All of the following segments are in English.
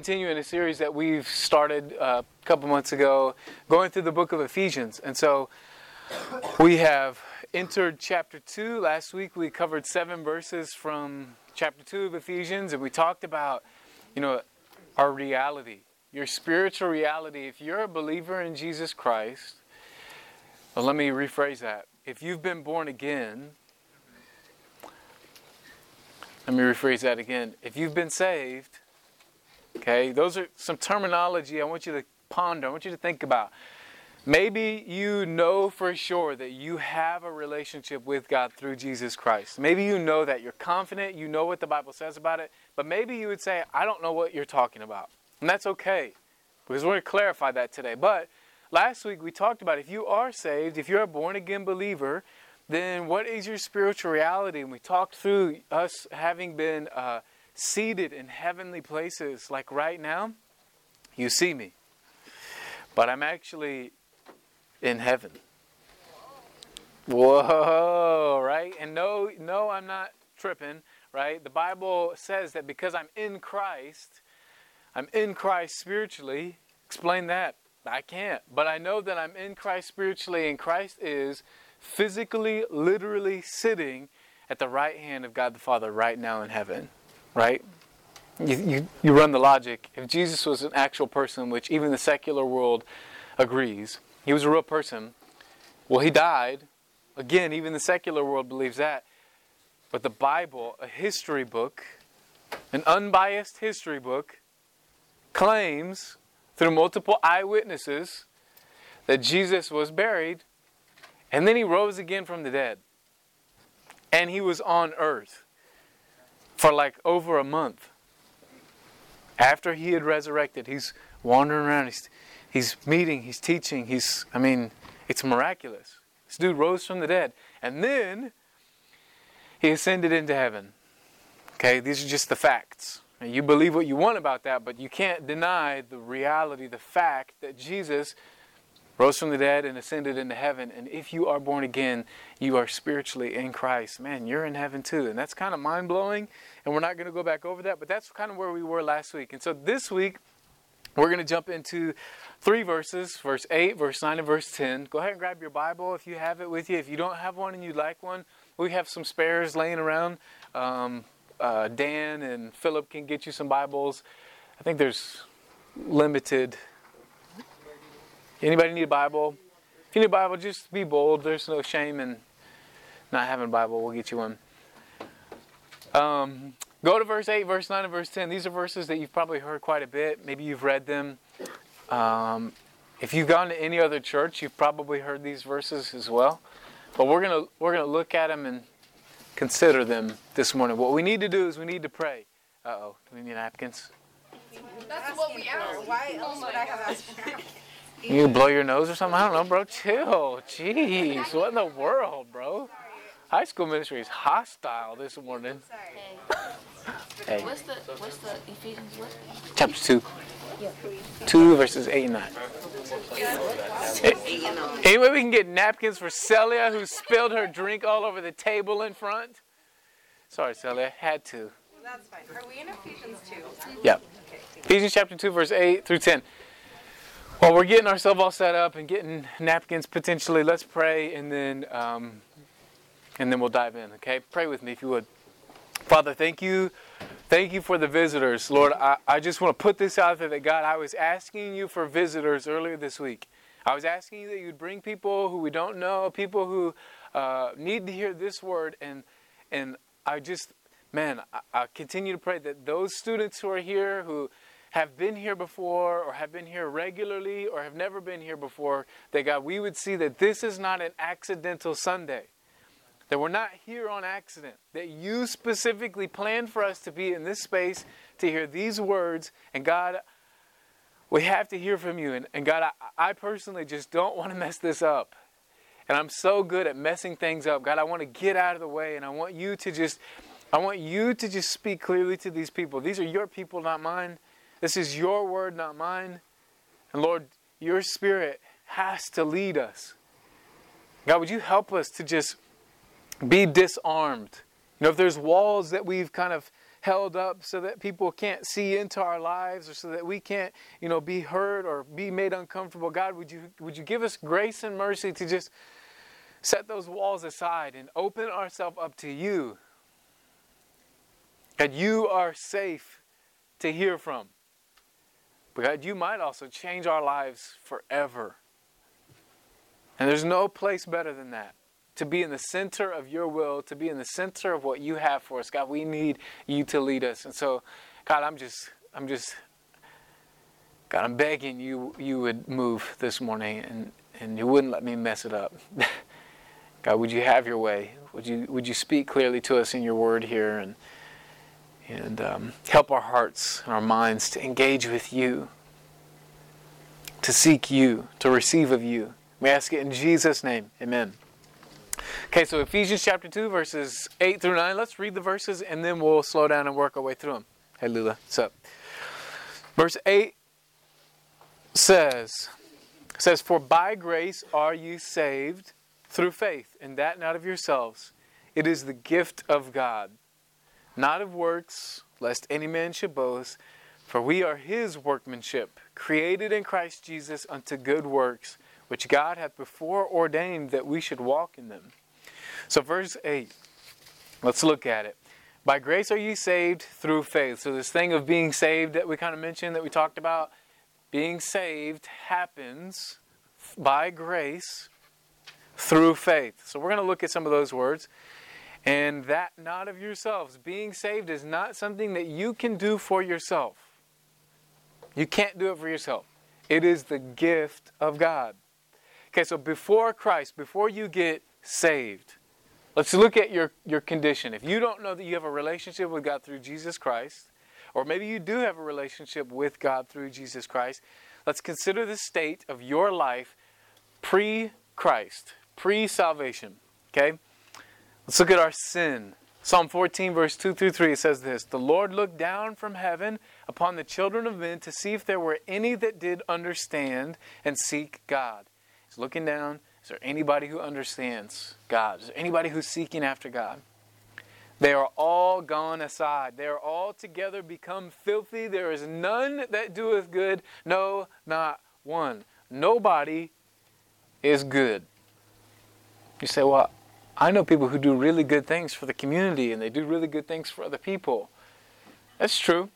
continuing a series that we've started uh, a couple months ago, going through the book of Ephesians. And so we have entered chapter 2. Last week we covered seven verses from chapter 2 of Ephesians, and we talked about, you know, our reality, your spiritual reality. If you're a believer in Jesus Christ, well, let me rephrase that. If you've been born again, let me rephrase that again. If you've been saved, okay, those are some terminology I want you to ponder, I want you to think about. Maybe you know for sure that you have a relationship with God through Jesus Christ. Maybe you know that. You're confident, you know what the Bible says about it, but maybe you would say, I don't know what you're talking about. And that's okay, because we're going to clarify that today. But last week we talked about if you are saved, if you're a born again believer, then what is your spiritual reality? And we talked through us having been uh, seated in heavenly places. Like right now, you see me, but I'm actually in heaven. Whoa, right? And no, no, I'm not tripping, right? The Bible says that because I'm in Christ, I'm in Christ spiritually. Explain that. I can't. But I know that I'm in Christ spiritually, and Christ is physically, literally sitting at the right hand of God the Father right now in heaven, right? You, you, you run the logic. If Jesus was an actual person, which even the secular world agrees, he was a real person. Well, he died. Again, even the secular world believes that. But the Bible, a history book, an unbiased history book, claims through multiple eyewitnesses that Jesus was buried and then he rose again from the dead. And he was on earth for like over a month. After he had resurrected, he's wandering around, he's, he's meeting, he's teaching, he's, I mean, it's miraculous. This dude rose from the dead. And then he ascended into heaven. Okay, these are just the facts. And you believe what you want about that, but you can't deny the reality, the fact that Jesus rose from the dead and ascended into heaven. And if you are born again, you are spiritually in Christ. Man, you're in heaven too. And that's kind of mind blowing. And we're not going to go back over that, but that's kind of where we were last week. And so this week, we're going to jump into three verses verse 8, verse 9, and verse 10. Go ahead and grab your Bible if you have it with you. If you don't have one and you'd like one, we have some spares laying around. Um, uh, Dan and Philip can get you some Bibles. I think there's limited Anybody need a Bible? If you need a Bible, just be bold. There's no shame in not having a Bible. We'll get you one. Um, go to verse 8, verse 9, and verse 10. These are verses that you've probably heard quite a bit. Maybe you've read them. Um, if you've gone to any other church, you've probably heard these verses as well. But we're gonna we're gonna look at them and consider them this morning. What we need to do is we need to pray. Uh oh, do we need napkins? That's what we asked. Why else would I have asked for You blow your nose or something? I don't know, bro. Chill. Jeez. What in the world, bro? High school ministry is hostile this morning. Hey. What's the what's the Ephesians what? Chapter 2. 2 verses 8 and 9. Anyway, we can get napkins for Celia, who spilled her drink all over the table in front. Sorry, Celia. Had to. That's fine. Are we in Ephesians 2? Yep. Ephesians chapter 2, verse 8 through 10. While we're getting ourselves all set up and getting napkins potentially, let's pray and then um, and then we'll dive in. Okay, pray with me if you would. Father, thank you, thank you for the visitors, Lord. I, I just want to put this out there that God, I was asking you for visitors earlier this week. I was asking you that you'd bring people who we don't know, people who uh, need to hear this word, and and I just, man, I, I continue to pray that those students who are here who have been here before or have been here regularly or have never been here before, that God, we would see that this is not an accidental Sunday. That we're not here on accident. That you specifically planned for us to be in this space to hear these words. And God, we have to hear from you. And, and God, I, I personally just don't want to mess this up. And I'm so good at messing things up. God, I want to get out of the way and I want you to just I want you to just speak clearly to these people. These are your people, not mine. This is your word, not mine. And Lord, your spirit has to lead us. God, would you help us to just be disarmed? You know, if there's walls that we've kind of held up so that people can't see into our lives or so that we can't, you know, be hurt or be made uncomfortable. God, would you would you give us grace and mercy to just set those walls aside and open ourselves up to you? God, you are safe to hear from. But God, you might also change our lives forever. And there's no place better than that. To be in the center of your will, to be in the center of what you have for us. God, we need you to lead us. And so, God, I'm just, I'm just, God, I'm begging you, you would move this morning and, and you wouldn't let me mess it up. God, would you have your way? Would you, would you speak clearly to us in your word here and, and um, help our hearts and our minds to engage with you, to seek you, to receive of you. We ask it in Jesus' name. Amen. Okay, so Ephesians chapter 2, verses 8 through 9. Let's read the verses and then we'll slow down and work our way through them. Hey, Lula, what's up? Verse 8 says, says, For by grace are you saved through faith, and that not of yourselves. It is the gift of God, not of works, lest any man should boast. For we are his workmanship, created in Christ Jesus unto good works which God hath before ordained that we should walk in them. So, verse 8, let's look at it. By grace are ye saved through faith. So, this thing of being saved that we kind of mentioned, that we talked about, being saved happens by grace through faith. So, we're going to look at some of those words. And that not of yourselves. Being saved is not something that you can do for yourself. You can't do it for yourself. It is the gift of God. Okay, so before Christ, before you get saved, let's look at your, your condition. If you don't know that you have a relationship with God through Jesus Christ, or maybe you do have a relationship with God through Jesus Christ, let's consider the state of your life pre Christ, pre salvation. Okay? Let's look at our sin. Psalm 14, verse 2 through 3 says this The Lord looked down from heaven upon the children of men to see if there were any that did understand and seek God. He's looking down. Is there anybody who understands God? Is there anybody who's seeking after God? They are all gone aside. They are all together become filthy. There is none that doeth good, no, not one. Nobody is good. You say, well, I know people who do really good things for the community and they do really good things for other people. That's true.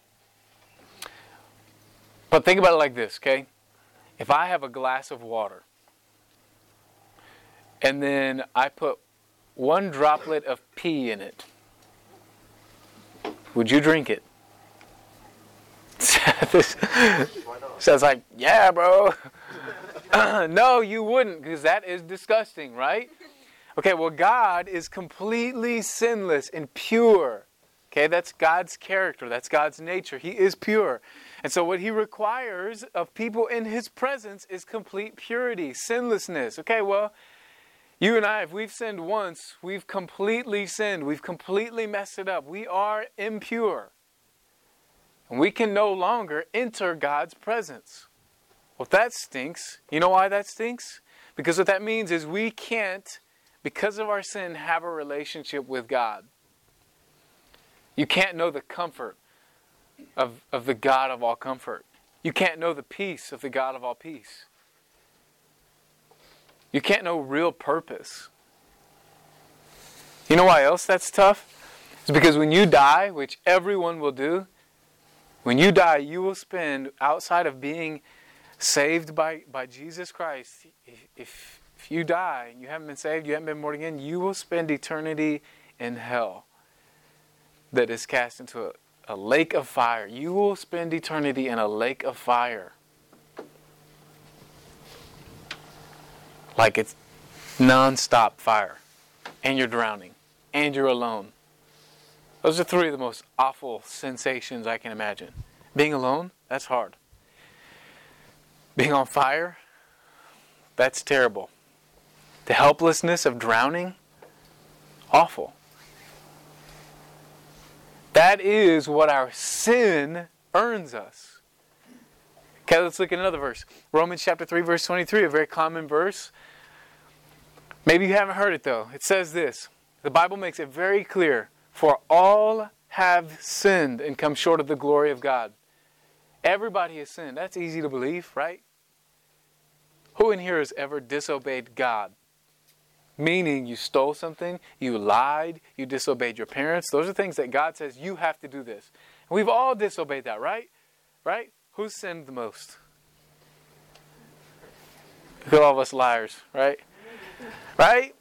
But think about it like this, okay? If I have a glass of water and then I put one droplet of pee in it. Would you drink it? Sounds like, yeah, bro. no, you wouldn't, because that is disgusting, right? Okay, well, God is completely sinless and pure. Okay, that's God's character, that's God's nature. He is pure. And so, what He requires of people in His presence is complete purity, sinlessness. Okay, well, you and I, if we've sinned once, we've completely sinned. We've completely messed it up. We are impure. And we can no longer enter God's presence. Well, that stinks. You know why that stinks? Because what that means is we can't, because of our sin, have a relationship with God. You can't know the comfort of, of the God of all comfort. You can't know the peace of the God of all peace. You can't know real purpose. You know why else that's tough? It's because when you die, which everyone will do, when you die, you will spend, outside of being saved by, by Jesus Christ, if, if you die and you haven't been saved, you haven't been born again, you will spend eternity in hell that is cast into a, a lake of fire. You will spend eternity in a lake of fire. like it's non-stop fire. And you're drowning. And you're alone. Those are three of the most awful sensations i can imagine. Being alone that's hard. Being on fire that's terrible the helplessness of drowning awful that is what our sin earns us okay let's look at another verse romans chapter 3 verse 23 a very common verse Maybe you haven't heard it though. It says this The Bible makes it very clear for all have sinned and come short of the glory of God. Everybody has sinned. That's easy to believe, right? Who in here has ever disobeyed God? Meaning you stole something, you lied, you disobeyed your parents. Those are things that God says you have to do this. And we've all disobeyed that, right? Right? Who sinned the most? Look all of us liars, right? Right?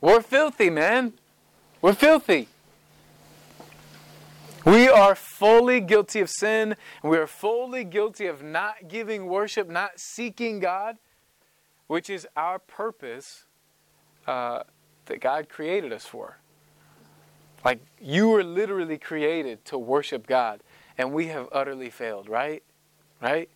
We're filthy, man. We're filthy. We are fully guilty of sin, we are fully guilty of not giving worship, not seeking God, which is our purpose uh, that God created us for. Like, you were literally created to worship God, and we have utterly failed, right? Right?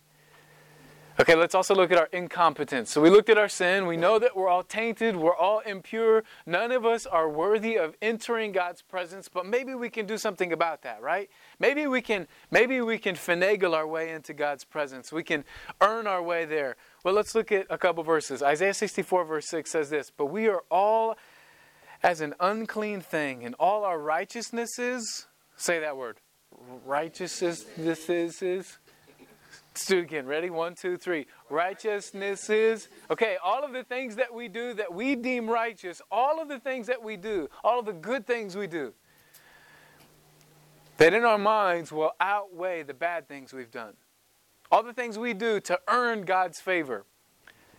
Okay, let's also look at our incompetence. So we looked at our sin. We know that we're all tainted, we're all impure. None of us are worthy of entering God's presence, but maybe we can do something about that, right? Maybe we can maybe we can finagle our way into God's presence. We can earn our way there. Well, let's look at a couple verses. Isaiah 64 verse 6 says this, "But we are all as an unclean thing, and all our righteousnesses, say that word. Righteousnesses Let's do it again. Ready? One, two, three. Righteousness is. Okay, all of the things that we do that we deem righteous, all of the things that we do, all of the good things we do, that in our minds will outweigh the bad things we've done. All the things we do to earn God's favor,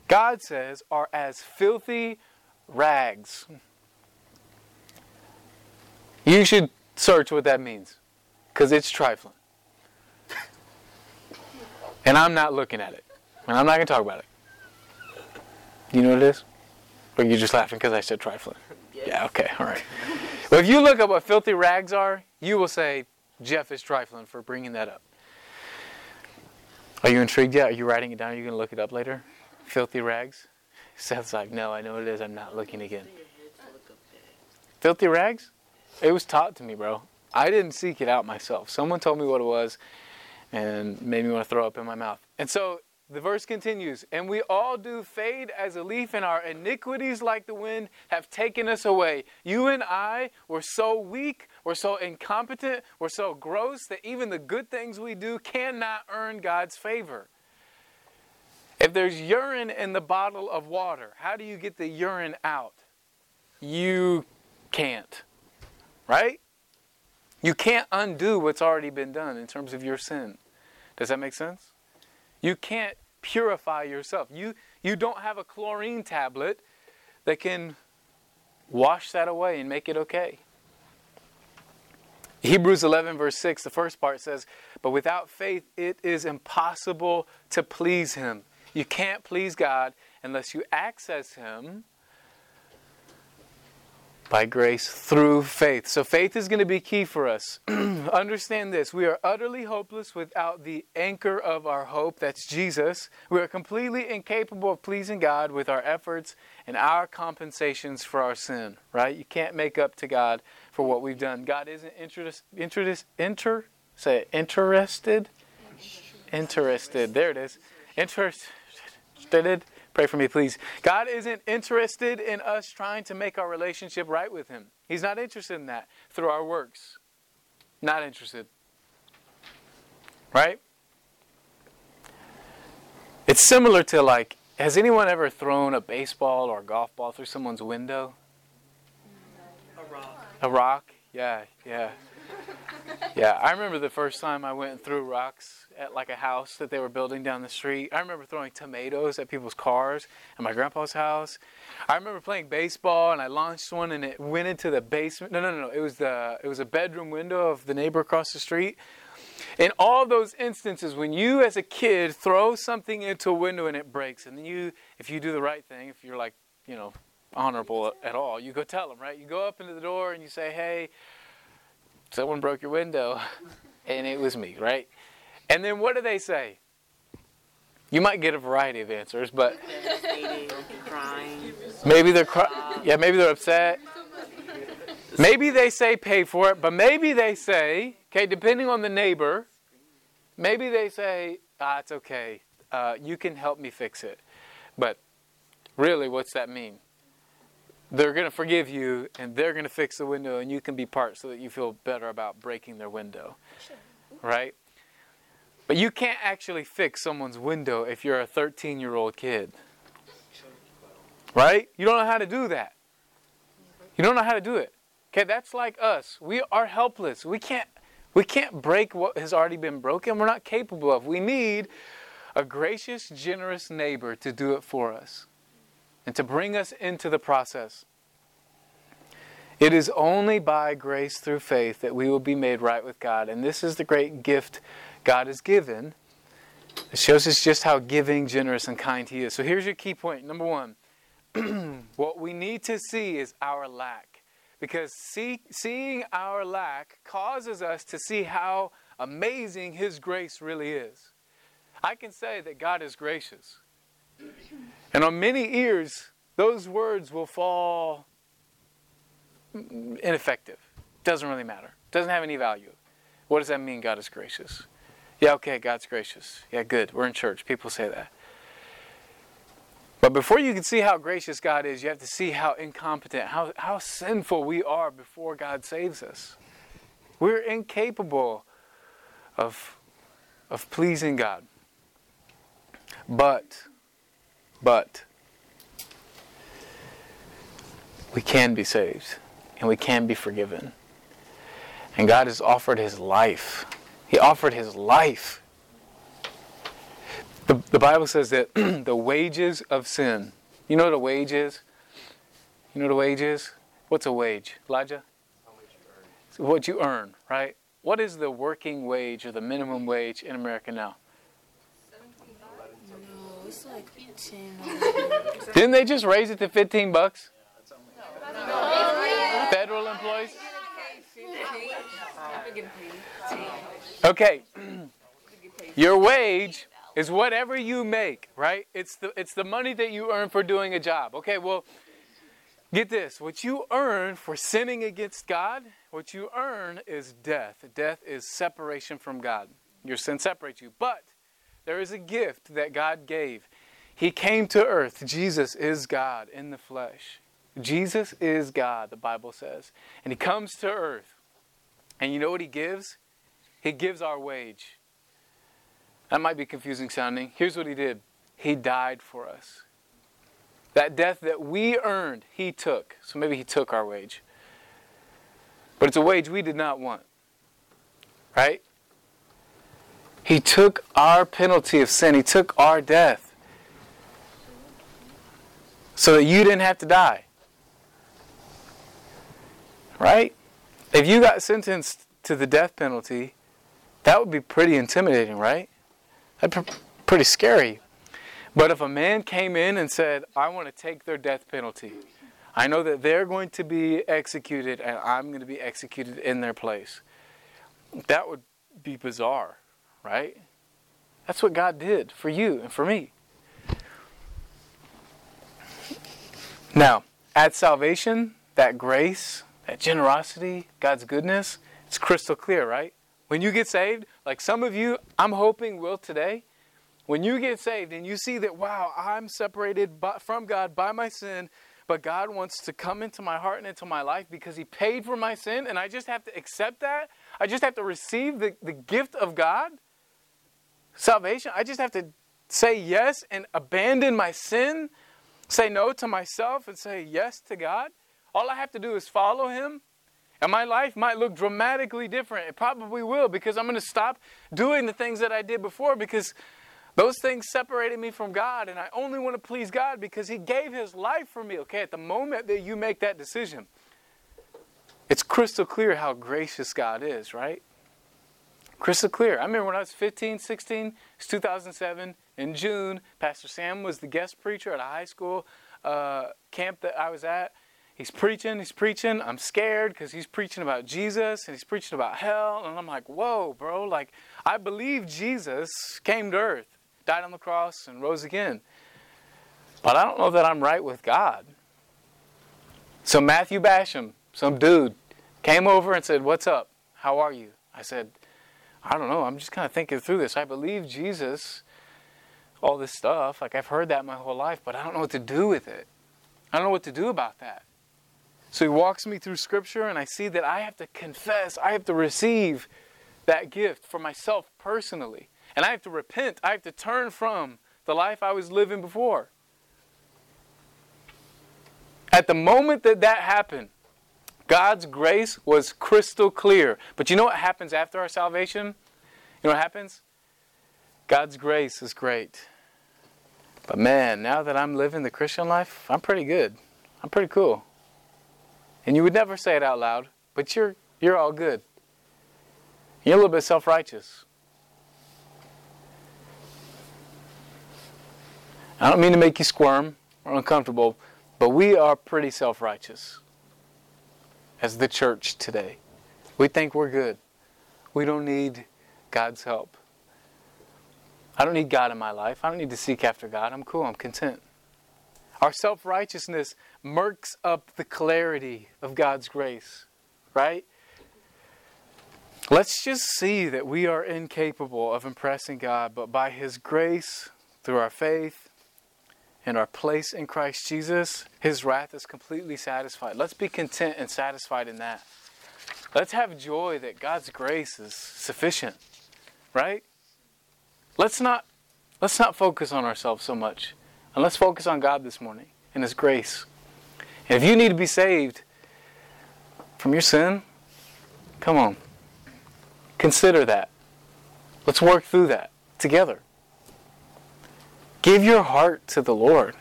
God says, are as filthy rags. You should search what that means because it's trifling. And I'm not looking at it. And I'm not going to talk about it. You know what it is? Or you just laughing because I said trifling? Yeah. yeah, okay, all right. Well, if you look up what filthy rags are, you will say, Jeff is trifling for bringing that up. Are you intrigued yet? Are you writing it down? Are you going to look it up later? Filthy rags? Seth's like, no, I know what it is. I'm not looking again. Filthy rags? It was taught to me, bro. I didn't seek it out myself. Someone told me what it was, and made me want to throw up in my mouth. And so the verse continues, and we all do fade as a leaf, and our iniquities, like the wind, have taken us away. You and I were so weak, we're so incompetent, we're so gross that even the good things we do cannot earn God's favor. If there's urine in the bottle of water, how do you get the urine out? You can't, right? You can't undo what's already been done in terms of your sin. Does that make sense? You can't purify yourself. You, you don't have a chlorine tablet that can wash that away and make it okay. Hebrews 11, verse 6, the first part says, But without faith it is impossible to please Him. You can't please God unless you access Him by grace through faith. So faith is going to be key for us. Understand this we are utterly hopeless without the anchor of our hope, that's Jesus. We are completely incapable of pleasing God with our efforts and our compensations for our sin, right? You can't make up to God for what we've done. God isn't interest, interest, inter, say it, interested? Interested. There it is. Interested Pray for me, please. God isn't interested in us trying to make our relationship right with Him. He's not interested in that through our works. Not interested. Right? It's similar to like, has anyone ever thrown a baseball or a golf ball through someone's window? A rock. Yeah, yeah. Yeah, I remember the first time I went and threw rocks at like a house that they were building down the street. I remember throwing tomatoes at people's cars at my grandpa's house. I remember playing baseball and I launched one and it went into the basement. No, no, no, no. It was the it was a bedroom window of the neighbor across the street. In all those instances, when you as a kid throw something into a window and it breaks, and then you, if you do the right thing, if you're like, you know, honorable at all, you go tell them, right? You go up into the door and you say, hey, someone broke your window. And it was me, right? And then what do they say? You might get a variety of answers, but maybe they're crying. yeah, maybe they're upset. Maybe they say pay for it, but maybe they say, okay, depending on the neighbor, maybe they say, ah, it's okay. Uh, you can help me fix it. But really, what's that mean? They're going to forgive you and they're going to fix the window and you can be part so that you feel better about breaking their window. Right? But you can't actually fix someone's window if you're a 13 year old kid. Right? You don't know how to do that. You don't know how to do it. Okay, that's like us. We are helpless. We can't we can't break what has already been broken. We're not capable of. We need a gracious, generous neighbor to do it for us and to bring us into the process. It is only by grace through faith that we will be made right with God. And this is the great gift God has given. It shows us just how giving, generous, and kind He is. So here's your key point. Number one, what we need to see is our lack. Because see, seeing our lack causes us to see how amazing His grace really is. I can say that God is gracious. And on many ears, those words will fall ineffective. Doesn't really matter. Doesn't have any value. What does that mean, God is gracious? Yeah, okay, God's gracious. Yeah, good. We're in church. People say that. But before you can see how gracious God is, you have to see how incompetent, how, how sinful we are before God saves us. We're incapable of, of pleasing God. But, but, we can be saved and we can be forgiven. And God has offered His life. He offered His life. The, the Bible says that the wages of sin, you know what a wage is? You know what a wage is? What's a wage? Elijah? What you earn, right? What is the working wage or the minimum wage in America now? No, it's like 10. Didn't they just raise it to 15 bucks? Federal employees? Okay. Your wage is whatever you make, right? It's the it's the money that you earn for doing a job. Okay, well, get this. What you earn for sinning against God, what you earn is death. Death is separation from God. Your sin separates you. But there is a gift that God gave. He came to earth. Jesus is God in the flesh. Jesus is God, the Bible says. And he comes to earth. And you know what he gives? He gives our wage. That might be confusing sounding. Here's what he did He died for us. That death that we earned, he took. So maybe he took our wage. But it's a wage we did not want. Right? He took our penalty of sin, he took our death. So that you didn't have to die. Right? If you got sentenced to the death penalty, that would be pretty intimidating, right? That'd be pretty scary. But if a man came in and said, I want to take their death penalty, I know that they're going to be executed and I'm going to be executed in their place, that would be bizarre, right? That's what God did for you and for me. Now, at salvation, that grace, that generosity, God's goodness, it's crystal clear, right? When you get saved, like some of you, I'm hoping will today, when you get saved and you see that, wow, I'm separated by, from God by my sin, but God wants to come into my heart and into my life because He paid for my sin, and I just have to accept that. I just have to receive the, the gift of God, salvation. I just have to say yes and abandon my sin, say no to myself, and say yes to God. All I have to do is follow Him and my life might look dramatically different. It probably will because I'm going to stop doing the things that I did before because those things separated me from God and I only want to please God because He gave His life for me. Okay, at the moment that you make that decision, it's crystal clear how gracious God is, right? Crystal clear. I remember when I was 15, 16, it's 2007, in June, Pastor Sam was the guest preacher at a high school uh, camp that I was at he's preaching, he's preaching. I'm scared because he's preaching about Jesus and he's preaching about hell. And I'm like, whoa, bro. Like, I believe Jesus came to earth, died on the cross, and rose again. But I don't know that I'm right with God. So Matthew Basham, some dude, came over and said, What's up? How are you? I said, I don't know. I'm just kind of thinking through this. I believe Jesus, all this stuff. Like, I've heard that my whole life, but I don't know what to do with it. I don't know what to do about that. So he walks me through scripture, and I see that I have to confess, I have to receive that gift for myself personally. And I have to repent, I have to turn from the life I was living before. At the moment that that happened, God's grace was crystal clear. But you know what happens after our salvation? You know what happens? God's grace is great. But man, now that I'm living the Christian life, I'm pretty good. I'm pretty cool. And you would never say it out loud, but you're you're all good. You're a little bit self-righteous. I don't mean to make you squirm or uncomfortable, but we are pretty self-righteous as the church today. We think we're good. We don't need God's help. I don't need God in my life. I don't need to seek after God. I'm cool. I'm content. Our self righteousness murks up the clarity of God's grace, right? Let's just see that we are incapable of impressing God, but by His grace, through our faith, and our place in Christ Jesus, His wrath is completely satisfied. Let's be content and satisfied in that. Let's have joy that God's grace is sufficient, right? Let's not let's not focus on ourselves so much. And let's focus on God this morning and His grace. And if you need to be saved from your sin, come on. Consider that. Let's work through that together. Give your heart to the Lord.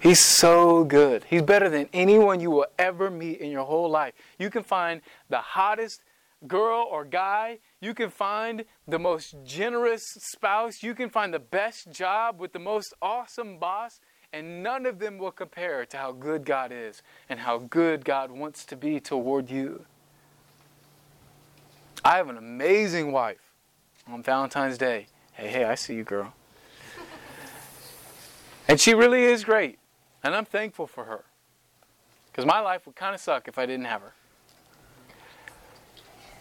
He's so good. He's better than anyone you will ever meet in your whole life. You can find the hottest girl or guy. You can find the most generous spouse. You can find the best job with the most awesome boss. And none of them will compare to how good God is and how good God wants to be toward you. I have an amazing wife on Valentine's Day. Hey, hey, I see you, girl. and she really is great. And I'm thankful for her. Because my life would kind of suck if I didn't have her.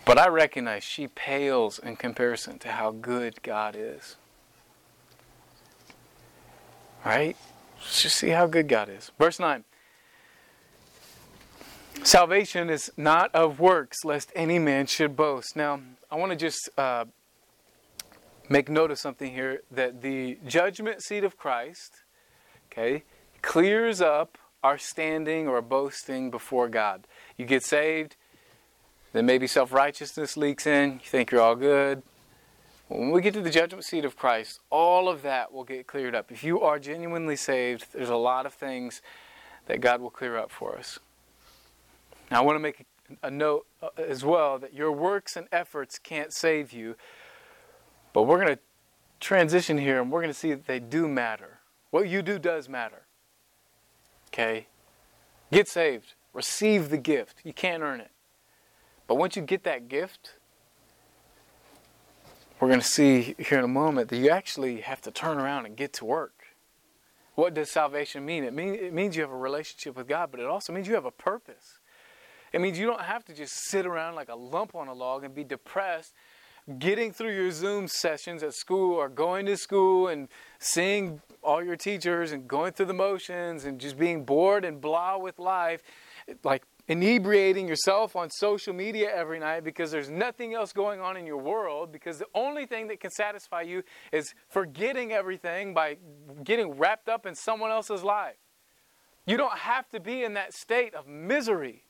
But I recognize she pales in comparison to how good God is. Right? Let's just see how good God is. Verse 9 Salvation is not of works, lest any man should boast. Now, I want to just uh, make note of something here that the judgment seat of Christ, okay, clears up our standing or boasting before God. You get saved, then maybe self righteousness leaks in. You think you're all good. When we get to the judgment seat of Christ, all of that will get cleared up. If you are genuinely saved, there's a lot of things that God will clear up for us. Now, I want to make a note uh, as well that your works and efforts can't save you, but we're going to transition here and we're going to see that they do matter. What you do does matter. Okay? Get saved, receive the gift. You can't earn it. But once you get that gift, we're going to see here in a moment that you actually have to turn around and get to work. What does salvation mean? It, mean, it means you have a relationship with God, but it also means you have a purpose. It means you don't have to just sit around like a lump on a log and be depressed getting through your Zoom sessions at school or going to school and seeing all your teachers and going through the motions and just being bored and blah with life. Like inebriating yourself on social media every night because there's nothing else going on in your world because the only thing that can satisfy you is forgetting everything by getting wrapped up in someone else's life. You don't have to be in that state of misery.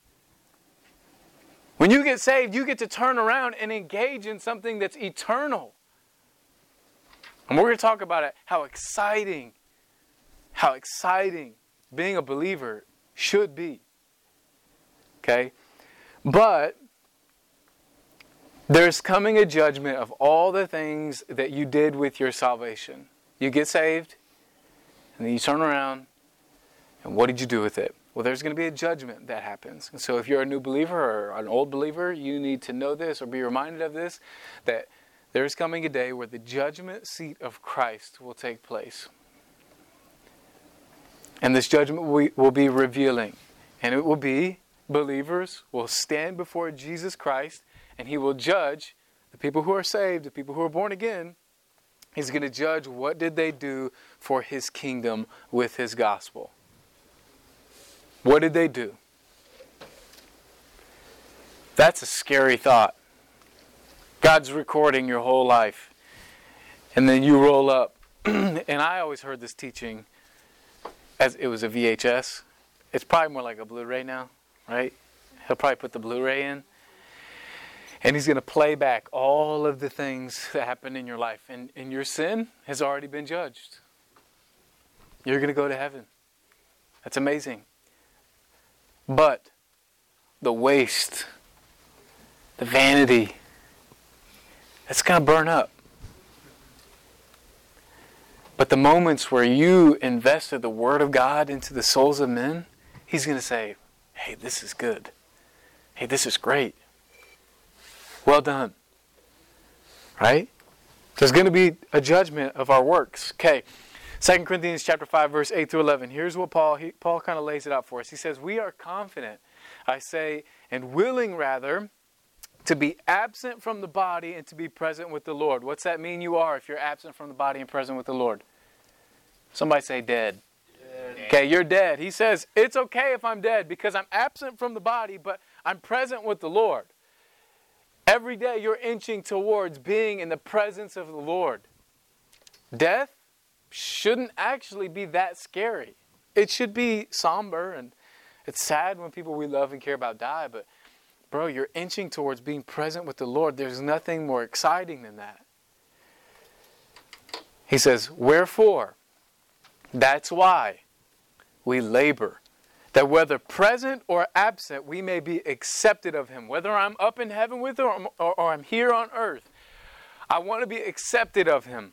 When you get saved, you get to turn around and engage in something that's eternal. And we're going to talk about it how exciting how exciting being a believer should be. Okay? But there's coming a judgment of all the things that you did with your salvation. You get saved, and then you turn around, and what did you do with it? Well, there's going to be a judgment that happens. And so, if you're a new believer or an old believer, you need to know this or be reminded of this that there's coming a day where the judgment seat of Christ will take place. And this judgment will be revealing. And it will be believers will stand before Jesus Christ and he will judge the people who are saved, the people who are born again. He's going to judge what did they do for his kingdom with his gospel. What did they do? That's a scary thought. God's recording your whole life. And then you roll up. and I always heard this teaching as it was a VHS. It's probably more like a Blu ray now, right? He'll probably put the Blu ray in. And he's going to play back all of the things that happened in your life. And, and your sin has already been judged. You're going to go to heaven. That's amazing. But the waste, the vanity, that's going to burn up. But the moments where you invested the Word of God into the souls of men, He's going to say, hey, this is good. Hey, this is great. Well done. Right? There's going to be a judgment of our works. Okay. 2 Corinthians chapter 5 verse 8 through 11. Here's what Paul he, Paul kind of lays it out for us. He says, "We are confident, I say, and willing rather to be absent from the body and to be present with the Lord." What's that mean you are if you're absent from the body and present with the Lord? Somebody say dead. Okay, you're dead. He says, "It's okay if I'm dead because I'm absent from the body, but I'm present with the Lord." Every day you're inching towards being in the presence of the Lord. Death shouldn't actually be that scary. It should be somber and it's sad when people we love and care about die, but bro, you're inching towards being present with the Lord. There's nothing more exciting than that. He says, Wherefore, that's why we labor that whether present or absent, we may be accepted of Him. Whether I'm up in heaven with Him or, or, or, I'm here on earth, I want to be accepted of Him.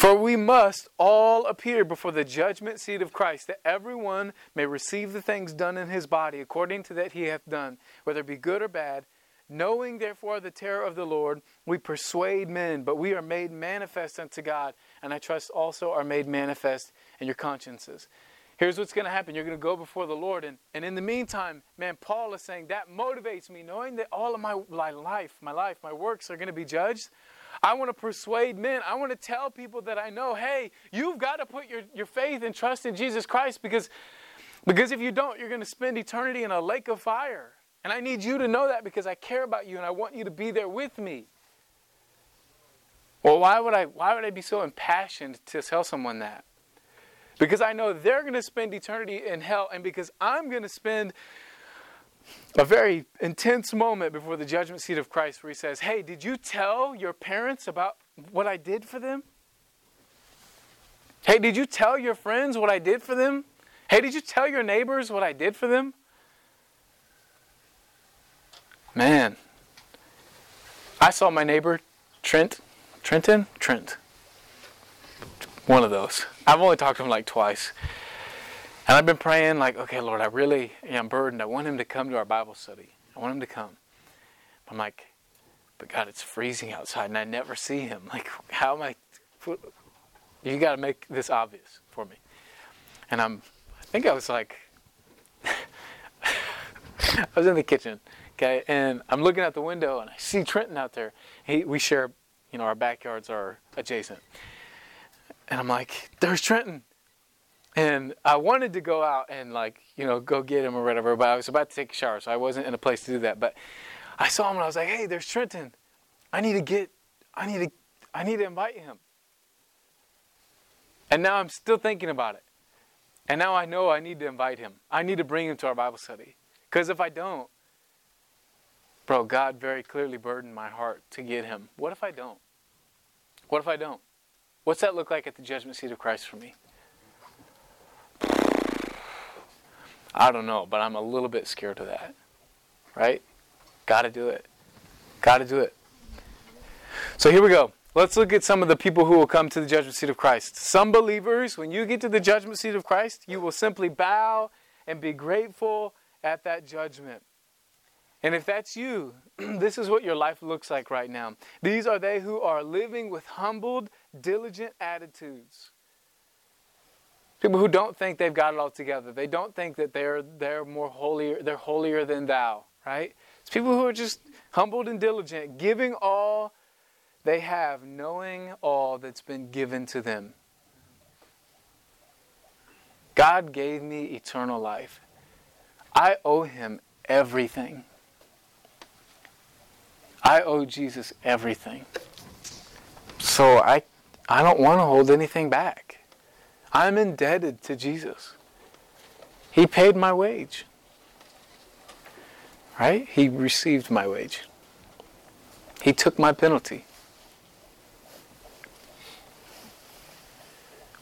For we must all appear before the judgment seat of Christ, that everyone may receive the things done in his body according to that he hath done, whether it be good or bad. Knowing therefore the terror of the Lord, we persuade men, but we are made manifest unto God, and I trust also are made manifest in your consciences. Here's what's going to happen. You're going to go before the Lord. And, and in the meantime, man, Paul is saying that motivates me, knowing that all of my, my life, my life, my works are going to be judged. I want to persuade men. I want to tell people that I know, hey, you've got to put your, your faith and trust in Jesus Christ because, because if you don't, you're going to spend eternity in a lake of fire. And I need you to know that because I care about you and I want you to be there with me. Well, why would I, why would I be so impassioned to tell someone that? Because I know they're going to spend eternity in hell, and because I'm going to spend a very intense moment before the judgment seat of Christ where he says, Hey, did you tell your parents about what I did for them? Hey, did you tell your friends what I did for them? Hey, did you tell your neighbors what I did for them? Man, I saw my neighbor, Trent, Trenton? Trent. One of those. I've only talked to him like twice. And I've been praying, like, okay, Lord, I really am burdened. I want him to come to our Bible study. I want him to come. I'm like, but God, it's freezing outside and I never see him. Like, how am I? You got to make this obvious for me. And I'm, I think I was like, I was in the kitchen, okay, and I'm looking out the window and I see Trenton out there. He, we share, you know, our backyards are adjacent. And I'm like, there's Trenton. And I wanted to go out and like, you know, go get him or whatever, but I was about to take a shower, so I wasn't in a place to do that. But I saw him and I was like, hey, there's Trenton. I need to get I need to I need to invite him. And now I'm still thinking about it. And now I know I need to invite him. I need to bring him to our Bible study. Because if I don't, bro, God very clearly burdened my heart to get him. What if I don't? What if I don't? What's that look like at the judgment seat of Christ for me? I don't know, but I'm a little bit scared of that. Right? Got to do it. Got to do it. So here we go. Let's look at some of the people who will come to the judgment seat of Christ. Some believers, when you get to the judgment seat of Christ, you will simply bow and be grateful at that judgment. And if that's you, this is what your life looks like right now. These are they who are living with humbled, diligent attitudes. People who don't think they've got it all together. They don't think that they're they're more holier, they're holier than thou, right? It's people who are just humbled and diligent, giving all they have, knowing all that's been given to them. God gave me eternal life. I owe him everything. I owe Jesus everything. So I I don't want to hold anything back. I'm indebted to Jesus. He paid my wage. Right? He received my wage. He took my penalty.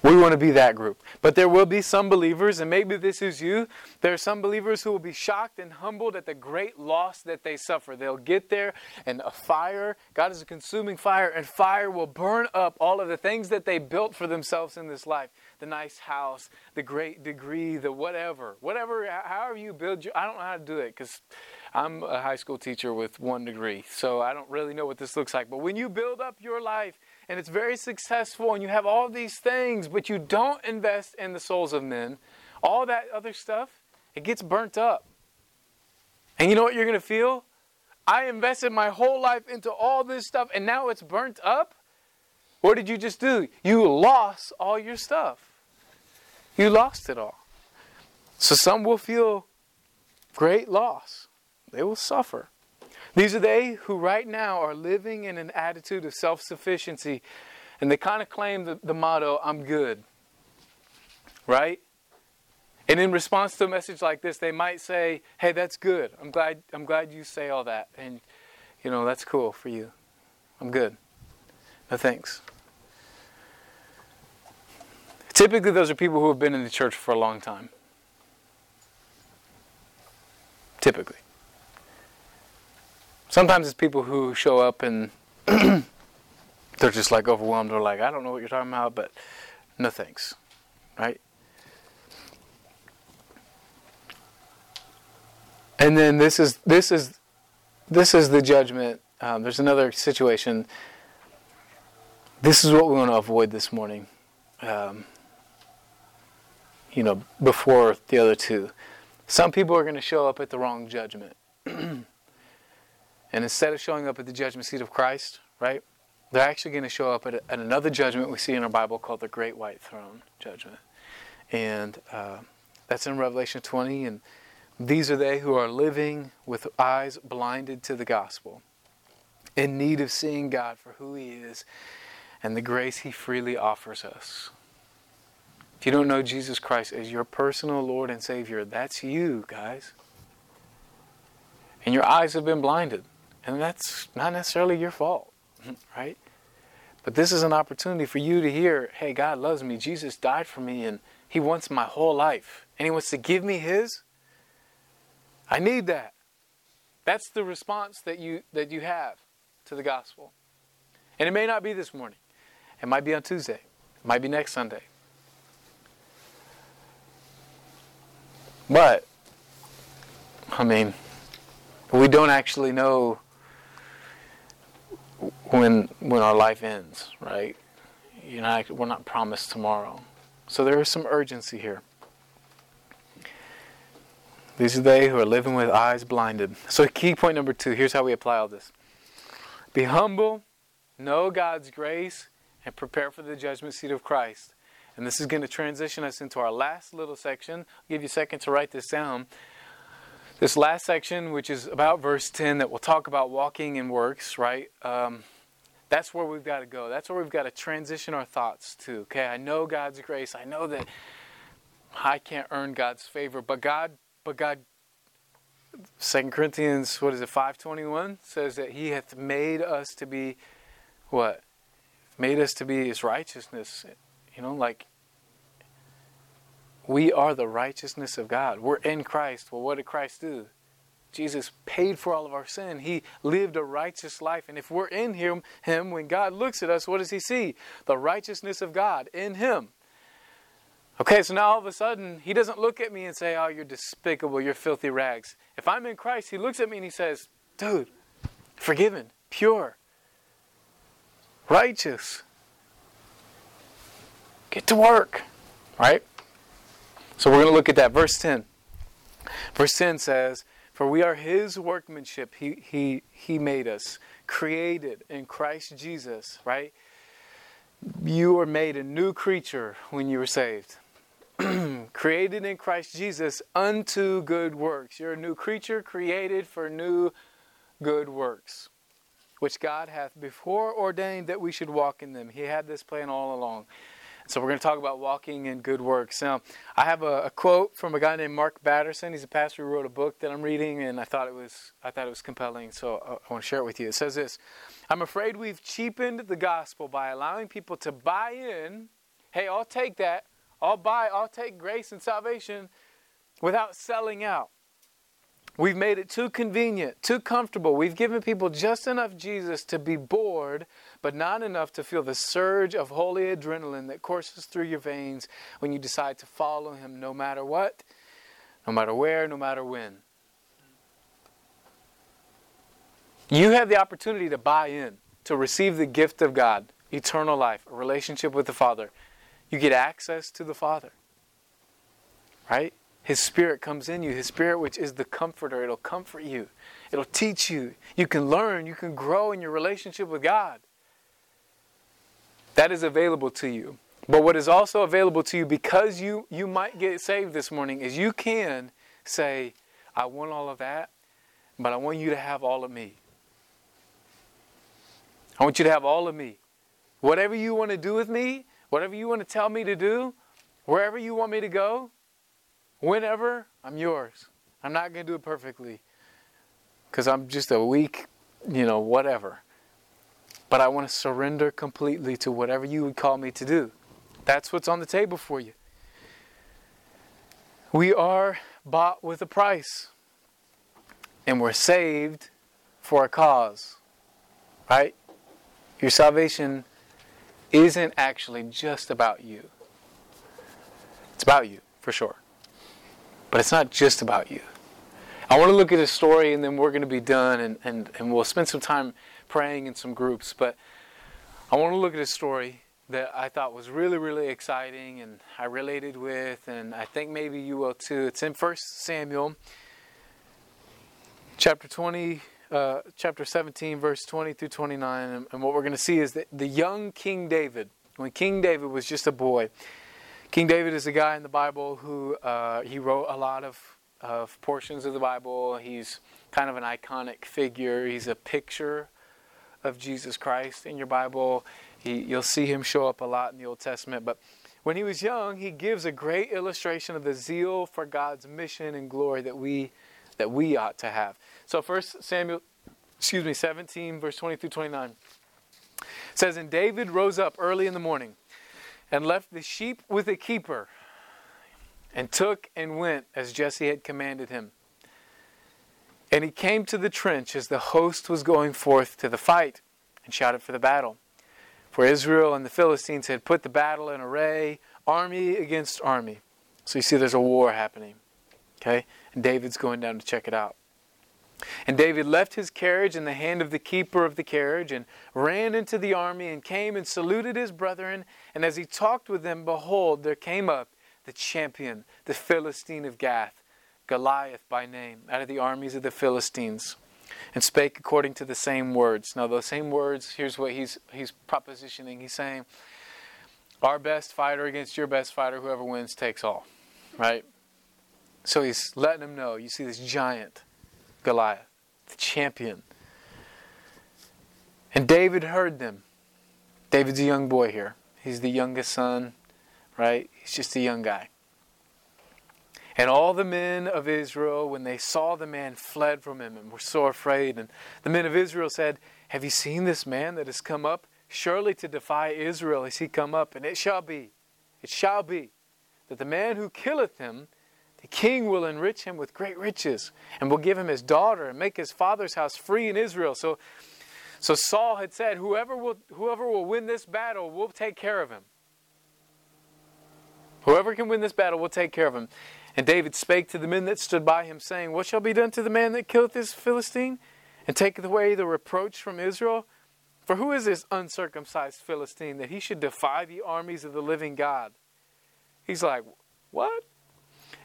We want to be that group. But there will be some believers, and maybe this is you. There are some believers who will be shocked and humbled at the great loss that they suffer. They'll get there, and a fire, God is a consuming fire, and fire will burn up all of the things that they built for themselves in this life the nice house, the great degree, the whatever. Whatever, however you build your, I don't know how to do it because I'm a high school teacher with one degree, so I don't really know what this looks like. But when you build up your life, and it's very successful and you have all these things, but you don't invest in the souls of men, all that other stuff, it gets burnt up. And you know what you're going to feel? I invested my whole life into all this stuff and now it's burnt up. What did you just do? You lost all your stuff. You lost it all. So some will feel great loss, they will suffer. These are they who right now are living in an attitude of self sufficiency and they kind of claim the, the motto, I'm good. Right? And in response to a message like this, they might say, Hey, that's good. I'm glad I'm glad you say all that. And you know, that's cool for you. I'm good. No thanks. Typically those are people who have been in the church for a long time. Typically. Sometimes it's people who show up and they're just like overwhelmed or like, I don't know what you're talking about, but no thanks. Right? And then this is this is this is the judgment. Um, there's another situation. This is what we want to avoid this morning. Um, you know, before the other two. Some people are going to show up at the wrong judgment. And instead of showing up at the judgment seat of Christ, right, they're actually going to show up at, a, at another judgment we see in our Bible called the Great White Throne Judgment. And uh, that's in Revelation 20. And these are they who are living with eyes blinded to the gospel, in need of seeing God for who He is and the grace He freely offers us. If you don't know Jesus Christ as your personal Lord and Savior, that's you, guys. And your eyes have been blinded. And that's not necessarily your fault, right? But this is an opportunity for you to hear hey, God loves me. Jesus died for me, and He wants my whole life. And He wants to give me His. I need that. That's the response that you, that you have to the gospel. And it may not be this morning, it might be on Tuesday, it might be next Sunday. But, I mean, we don't actually know when when our life ends, right? You know, we're not promised tomorrow. So there is some urgency here. These are they who are living with eyes blinded. So key point number two, here's how we apply all this. Be humble, know God's grace, and prepare for the judgment seat of Christ. And this is going to transition us into our last little section. I'll give you a second to write this down. This last section, which is about verse 10, that we'll talk about walking in works, right? Um, that's where we've got to go. That's where we've got to transition our thoughts to. Okay, I know God's grace. I know that I can't earn God's favor, but God, but God, Second Corinthians, what is it, five twenty one says that He hath made us to be, what, made us to be His righteousness. You know, like we are the righteousness of God. We're in Christ. Well, what did Christ do? Jesus paid for all of our sin. He lived a righteous life. And if we're in him, him, when God looks at us, what does he see? The righteousness of God in him. Okay, so now all of a sudden, he doesn't look at me and say, Oh, you're despicable, you're filthy rags. If I'm in Christ, he looks at me and he says, Dude, forgiven, pure, righteous. Get to work, right? So we're going to look at that. Verse 10. Verse 10 says, for we are his workmanship. He, he, he made us, created in Christ Jesus, right? You were made a new creature when you were saved. created in Christ Jesus unto good works. You're a new creature created for new good works. which God hath before ordained that we should walk in them. He had this plan all along. So we're going to talk about walking in good works. Now, I have a, a, quote from a guy named Mark Batterson. He's a pastor who wrote a book that I'm reading, and I thought it was I thought it was compelling. So I, I want to share it with you. It says this: I'm afraid we've cheapened the gospel by allowing people to buy in. Hey, I'll take that. I'll buy. I'll take grace and salvation, without selling out. We've made it too convenient, too comfortable. We've given people just enough Jesus to be bored, but not enough to feel the surge of holy adrenaline that courses through your veins when you decide to follow Him no matter what, no matter where, no matter when. You have the opportunity to buy in, to receive the gift of God, eternal life, a relationship with the Father. You get access to the Father. Right? His Spirit comes in you. His Spirit, which is the comforter, it'll comfort you, it'll teach you. You can learn, you can grow in your relationship with God. That is available to you. But what is also available to you because you, you might get saved this morning is you can say, I want all of that, but I want you to have all of me. I want you to have all of me. Whatever you want to do with me, whatever you want to tell me to do, wherever you want me to go, Whenever, I'm yours. I'm not going to do it perfectly because I'm just a weak, you know, whatever. But I want to surrender completely to whatever you would call me to do. That's what's on the table for you. We are bought with a price, and we're saved for a cause. Right? Your salvation isn't actually just about you, it's about you, for sure. But it's not just about you. I want to look at a story and then we're going to be done and, and, and we'll spend some time praying in some groups. But I want to look at a story that I thought was really, really exciting and I related with, and I think maybe you will too. It's in 1 Samuel chapter 20, uh, chapter 17, verse 20 through 29. And, and what we're going to see is that the young King David, when King David was just a boy, King David is a guy in the Bible who uh, he wrote a lot of, of portions of the Bible. He's kind of an iconic figure. He's a picture of Jesus Christ in your Bible. He, you'll see him show up a lot in the Old Testament. But when he was young, he gives a great illustration of the zeal for God's mission and glory that we that we ought to have. So First Samuel, excuse me, 17 verse 20 through 29 says, "And David rose up early in the morning." and left the sheep with a keeper, and took and went as Jesse had commanded him. And he came to the trench as the host was going forth to the fight, and shouted for the battle. For Israel and the Philistines had put the battle in array, army against army. So you see, there's a war happening. Okay? And David's going down to check it out. And David left his carriage in the hand of the keeper of the carriage and ran into the army and came and saluted his brethren. And as he talked with them, behold, there came up the champion, the Philistine of Gath, Goliath by name, out of the armies of the Philistines, and spake according to the same words. Now, those same words, here's what he's, he's propositioning. He's saying, Our best fighter against your best fighter, whoever wins takes all. Right? So he's letting them know. You see this giant Goliath, the champion. And David heard them. David's a young boy here. He's the youngest son, right? He's just a young guy. And all the men of Israel, when they saw the man, fled from him and were so afraid. And the men of Israel said, Have you seen this man that has come up? Surely to defy Israel is he come up. And it shall be, it shall be, that the man who killeth him the king will enrich him with great riches and will give him his daughter and make his father's house free in Israel. So, so Saul had said, whoever will, whoever will win this battle, we'll take care of him. Whoever can win this battle, we'll take care of him. And David spake to the men that stood by him, saying, What shall be done to the man that killeth this Philistine, and taketh away the reproach from Israel? For who is this uncircumcised Philistine that he should defy the armies of the living God? He's like, What?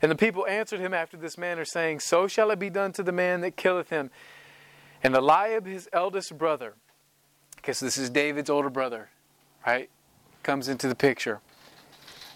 And the people answered him after this manner, saying, So shall it be done to the man that killeth him. And Eliab, his eldest brother, because this is David's older brother, right, comes into the picture,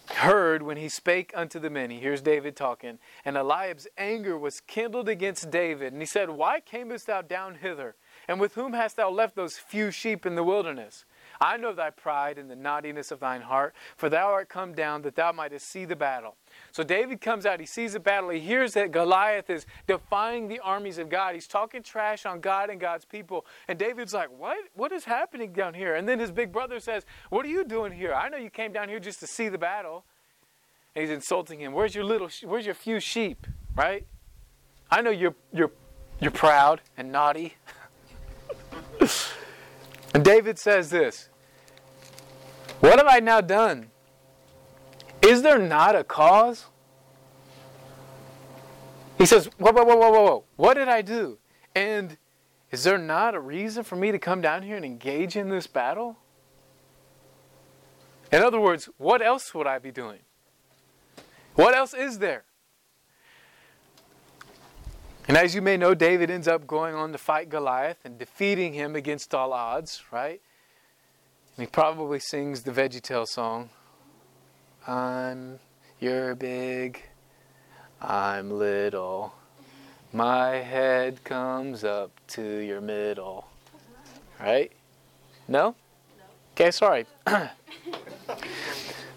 heard when he spake unto the men. He hears David talking. And Eliab's anger was kindled against David. And he said, Why camest thou down hither? And with whom hast thou left those few sheep in the wilderness? I know thy pride and the naughtiness of thine heart, for thou art come down that thou mightest see the battle. So David comes out, he sees the battle, he hears that Goliath is defying the armies of God. He's talking trash on God and God's people. And David's like, What? What is happening down here? And then his big brother says, What are you doing here? I know you came down here just to see the battle. And he's insulting him. Where's your little where's your few sheep? Right? I know you're you're you're proud and naughty. and David says this What have I now done? Is there not a cause? He says, Whoa, whoa, whoa, whoa, whoa. What did I do? And is there not a reason for me to come down here and engage in this battle? In other words, what else would I be doing? What else is there? And as you may know, David ends up going on to fight Goliath and defeating him against all odds, right? And he probably sings the VeggieTale song. I'm you're big, I'm little. My head comes up to your middle. Right? No? Okay, sorry.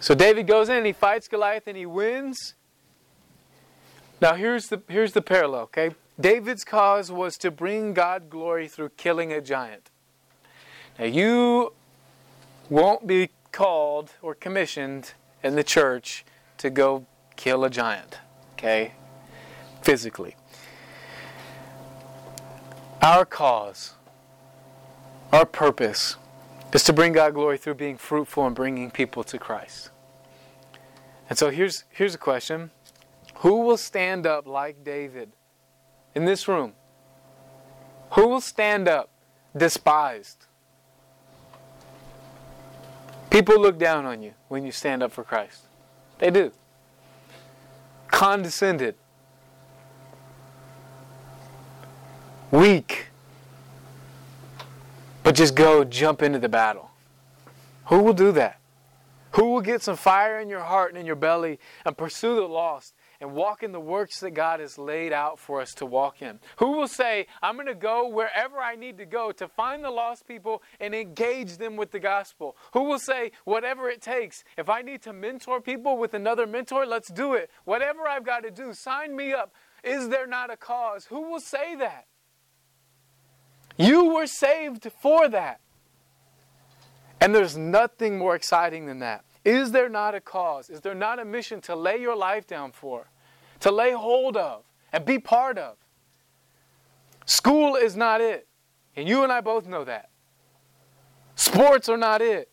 so David goes in and he fights Goliath and he wins. Now here's the here's the parallel, okay? David's cause was to bring God glory through killing a giant. Now you won't be called or commissioned in the church to go kill a giant, okay? Physically. Our cause, our purpose is to bring God glory through being fruitful and bringing people to Christ. And so here's here's a question. Who will stand up like David in this room? Who will stand up despised? People look down on you when you stand up for Christ. They do. Condescended. Weak. But just go jump into the battle. Who will do that? Who will get some fire in your heart and in your belly and pursue the lost and walk in the works that God has laid out for us to walk in? Who will say, I'm going to go wherever I need to go to find the lost people and engage them with the gospel? Who will say, whatever it takes, if I need to mentor people with another mentor, let's do it. Whatever I've got to do, sign me up. Is there not a cause? Who will say that? You were saved for that. And there's nothing more exciting than that. Is there not a cause? Is there not a mission to lay your life down for? To lay hold of and be part of? School is not it. And you and I both know that. Sports are not it.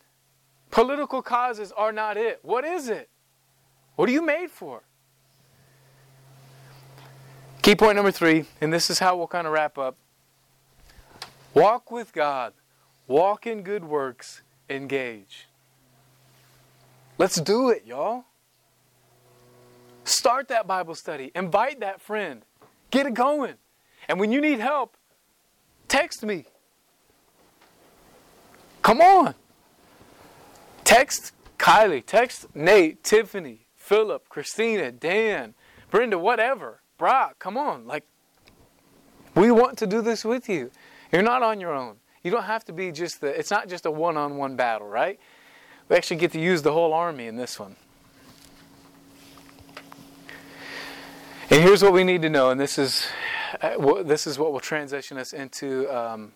Political causes are not it. What is it? What are you made for? Key point number three, and this is how we'll kind of wrap up walk with God, walk in good works, engage. Let's do it, y'all. Start that Bible study. Invite that friend. Get it going. And when you need help, text me. Come on. Text Kylie, text Nate, Tiffany, Philip, Christina, Dan, Brenda, whatever. Brock, come on. Like, we want to do this with you. You're not on your own. You don't have to be just the, it's not just a one on one battle, right? We actually get to use the whole army in this one. And here's what we need to know, and this is, uh, this is what will transition us into um,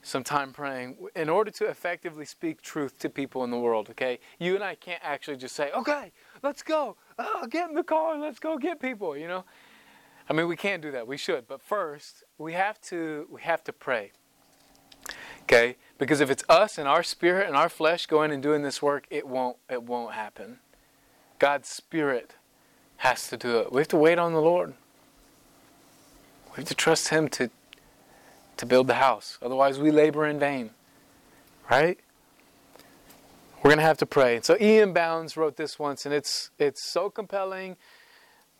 some time praying. In order to effectively speak truth to people in the world, okay, you and I can't actually just say, okay, let's go, oh, get in the car, let's go get people, you know. I mean, we can't do that. We should, but first, we have to we have to pray. Okay? Because if it's us and our spirit and our flesh going and doing this work, it won't it won't happen. God's spirit has to do it. We have to wait on the Lord. We have to trust him to to build the house. Otherwise, we labor in vain. Right? We're going to have to pray. So E.M. Bounds wrote this once and it's it's so compelling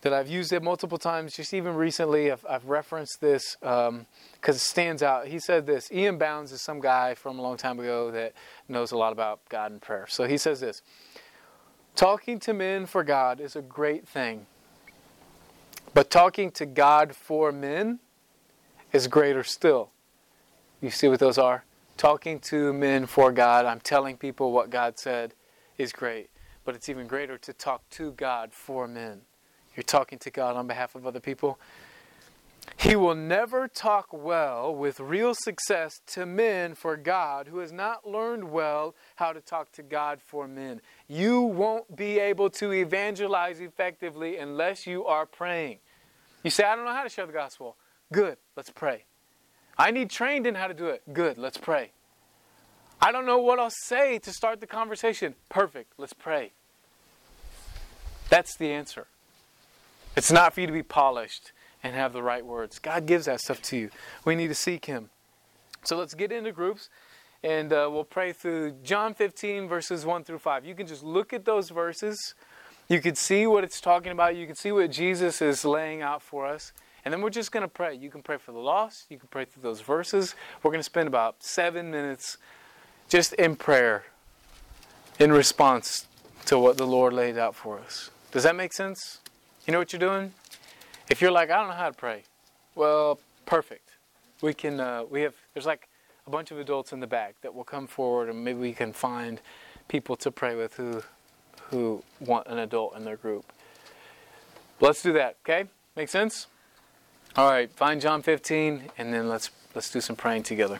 that I've used it multiple times. Just even recently, I've, I've referenced this because um, it stands out. He said this E.M. Bounds is some guy from a long time ago that knows a lot about God and prayer. So he says this Talking to men for God is a great thing, but talking to God for men is greater still. You see what those are? Talking to men for God. I'm telling people what God said is great. But it's even greater to talk to God for men. You're talking to God on behalf of other people. He will never talk well with real success to men for God who has not learned well how to talk to God for men. You won't be able to evangelize effectively unless you are praying. You say, I don't know how to share the gospel. Good, let's pray. I need trained in how to do it. Good, let's pray. I don't know what I'll say to start the conversation. Perfect, let's pray. That's the answer. It's not for you to be polished and have the right words. God gives that stuff to you. We need to seek Him. So let's get into groups and uh, we'll pray through John 15, verses 1 through 5. You can just look at those verses. You can see what it's talking about. You can see what Jesus is laying out for us. And then we're just going to pray. You can pray for the lost. You can pray through those verses. We're going to spend about seven minutes just in prayer in response to what the Lord laid out for us. Does that make sense? You know what you're doing? If you're like, I don't know how to pray, well, perfect. We can, uh, we have, there's like a bunch of adults in the back that will come forward and maybe we can find people to pray with who, who want an adult in their group. Let's do that, okay? Make sense? All right, find John 15 and then let's let's do some praying together.